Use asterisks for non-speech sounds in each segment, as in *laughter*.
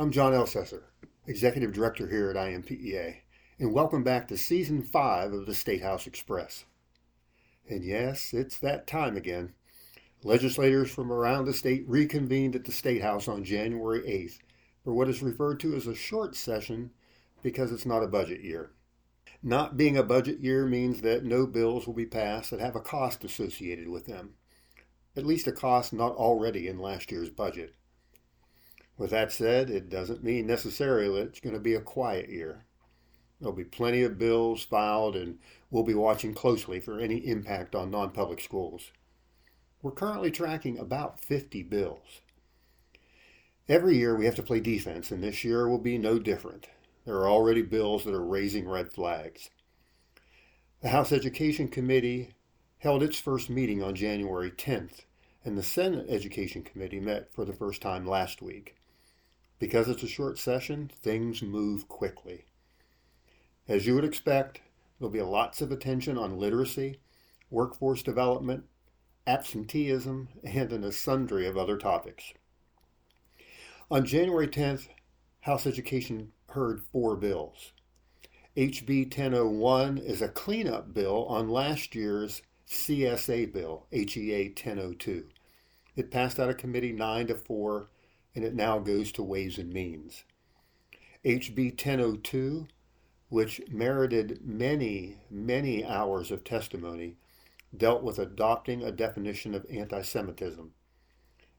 I'm John Elcesser, Executive Director here at INPEA, and welcome back to Season 5 of the Statehouse Express. And yes, it's that time again. Legislators from around the state reconvened at the State House on January 8th for what is referred to as a short session because it's not a budget year. Not being a budget year means that no bills will be passed that have a cost associated with them, at least a cost not already in last year's budget. With that said, it doesn't mean necessarily it's going to be a quiet year. There'll be plenty of bills filed, and we'll be watching closely for any impact on non public schools. We're currently tracking about 50 bills. Every year we have to play defense, and this year will be no different. There are already bills that are raising red flags. The House Education Committee held its first meeting on January 10th, and the Senate Education Committee met for the first time last week. Because it's a short session, things move quickly. As you would expect, there'll be lots of attention on literacy, workforce development, absenteeism, and a sundry of other topics. On January 10th, House Education heard four bills. HB 1001 is a cleanup bill on last year's CSA bill, HEA 1002. It passed out of committee 9 to 4 and it now goes to Ways and Means. HB 1002, which merited many, many hours of testimony, dealt with adopting a definition of anti Semitism.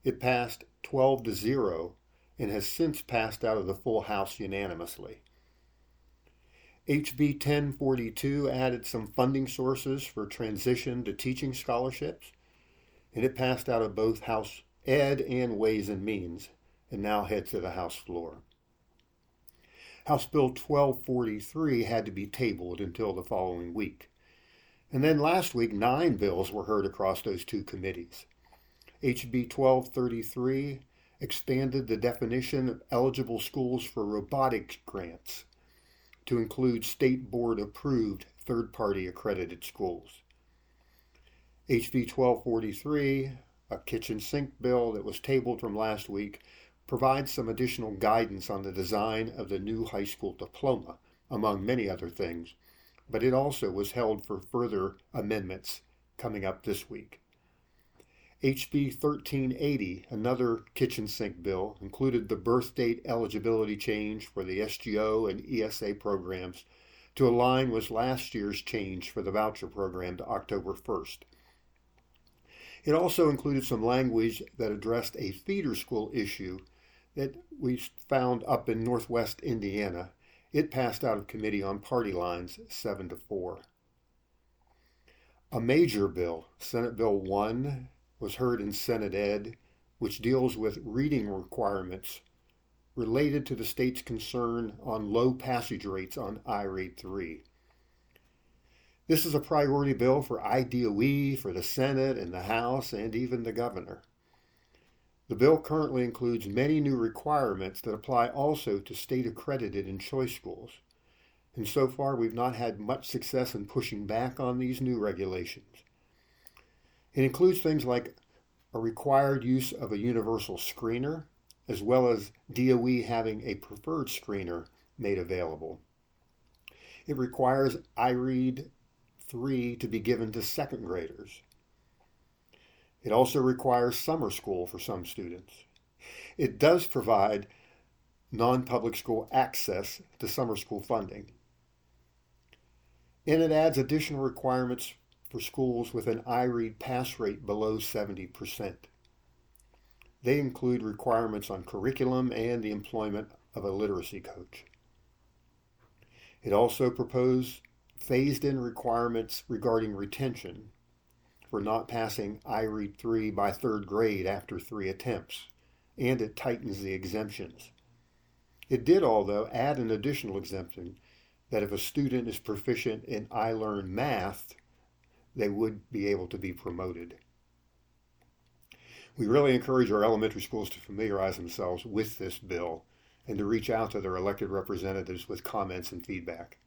It passed 12 to 0 and has since passed out of the full House unanimously. HB 1042 added some funding sources for transition to teaching scholarships, and it passed out of both House Ed and Ways and Means and now head to the House floor. House Bill 1243 had to be tabled until the following week. And then last week, nine bills were heard across those two committees. HB 1233 expanded the definition of eligible schools for robotics grants to include state board approved third party accredited schools. HB 1243, a kitchen sink bill that was tabled from last week, provides some additional guidance on the design of the new high school diploma, among many other things, but it also was held for further amendments coming up this week. HB 1380, another kitchen sink bill, included the birth date eligibility change for the SGO and ESA programs to align with last year's change for the voucher program to October 1st. It also included some language that addressed a feeder school issue that we found up in northwest Indiana. It passed out of committee on party lines 7 to 4. A major bill, Senate Bill 1, was heard in Senate Ed, which deals with reading requirements related to the state's concern on low passage rates on IREAD 3. This is a priority bill for IDOE, for the Senate and the House, and even the governor. The bill currently includes many new requirements that apply also to state accredited and choice schools. And so far, we've not had much success in pushing back on these new regulations. It includes things like a required use of a universal screener, as well as DOE having a preferred screener made available. It requires IREAD 3 to be given to second graders. It also requires summer school for some students. It does provide non public school access to summer school funding. And it adds additional requirements for schools with an IREAD pass rate below 70%. They include requirements on curriculum and the employment of a literacy coach. It also proposed phased in requirements regarding retention for not passing IREAD 3 by third grade after three attempts, and it tightens the exemptions. It did, although, add an additional exemption that if a student is proficient in iLearn math, they would be able to be promoted. We really encourage our elementary schools to familiarize themselves with this bill and to reach out to their elected representatives with comments and feedback.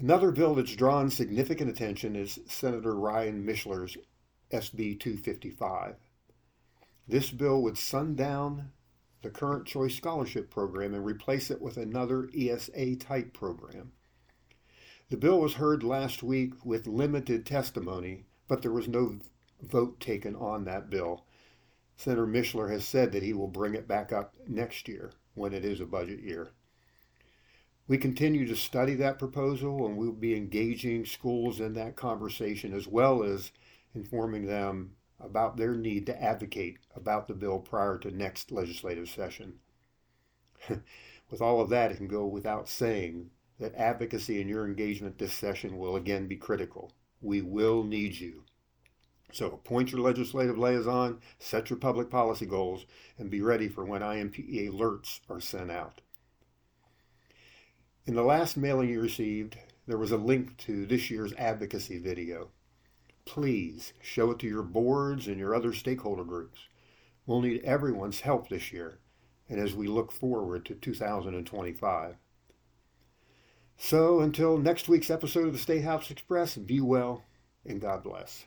Another bill that's drawn significant attention is Senator Ryan Mishler's SB 255. This bill would sundown the current Choice Scholarship Program and replace it with another ESA type program. The bill was heard last week with limited testimony, but there was no vote taken on that bill. Senator Mishler has said that he will bring it back up next year when it is a budget year. We continue to study that proposal and we'll be engaging schools in that conversation as well as informing them about their need to advocate about the bill prior to next legislative session. *laughs* With all of that, it can go without saying that advocacy and your engagement this session will again be critical. We will need you. So appoint your legislative liaison, set your public policy goals, and be ready for when INPEA alerts are sent out. In the last mailing you received, there was a link to this year's advocacy video. Please show it to your boards and your other stakeholder groups. We'll need everyone's help this year and as we look forward to 2025. So until next week's episode of the Statehouse Express, be well and God bless.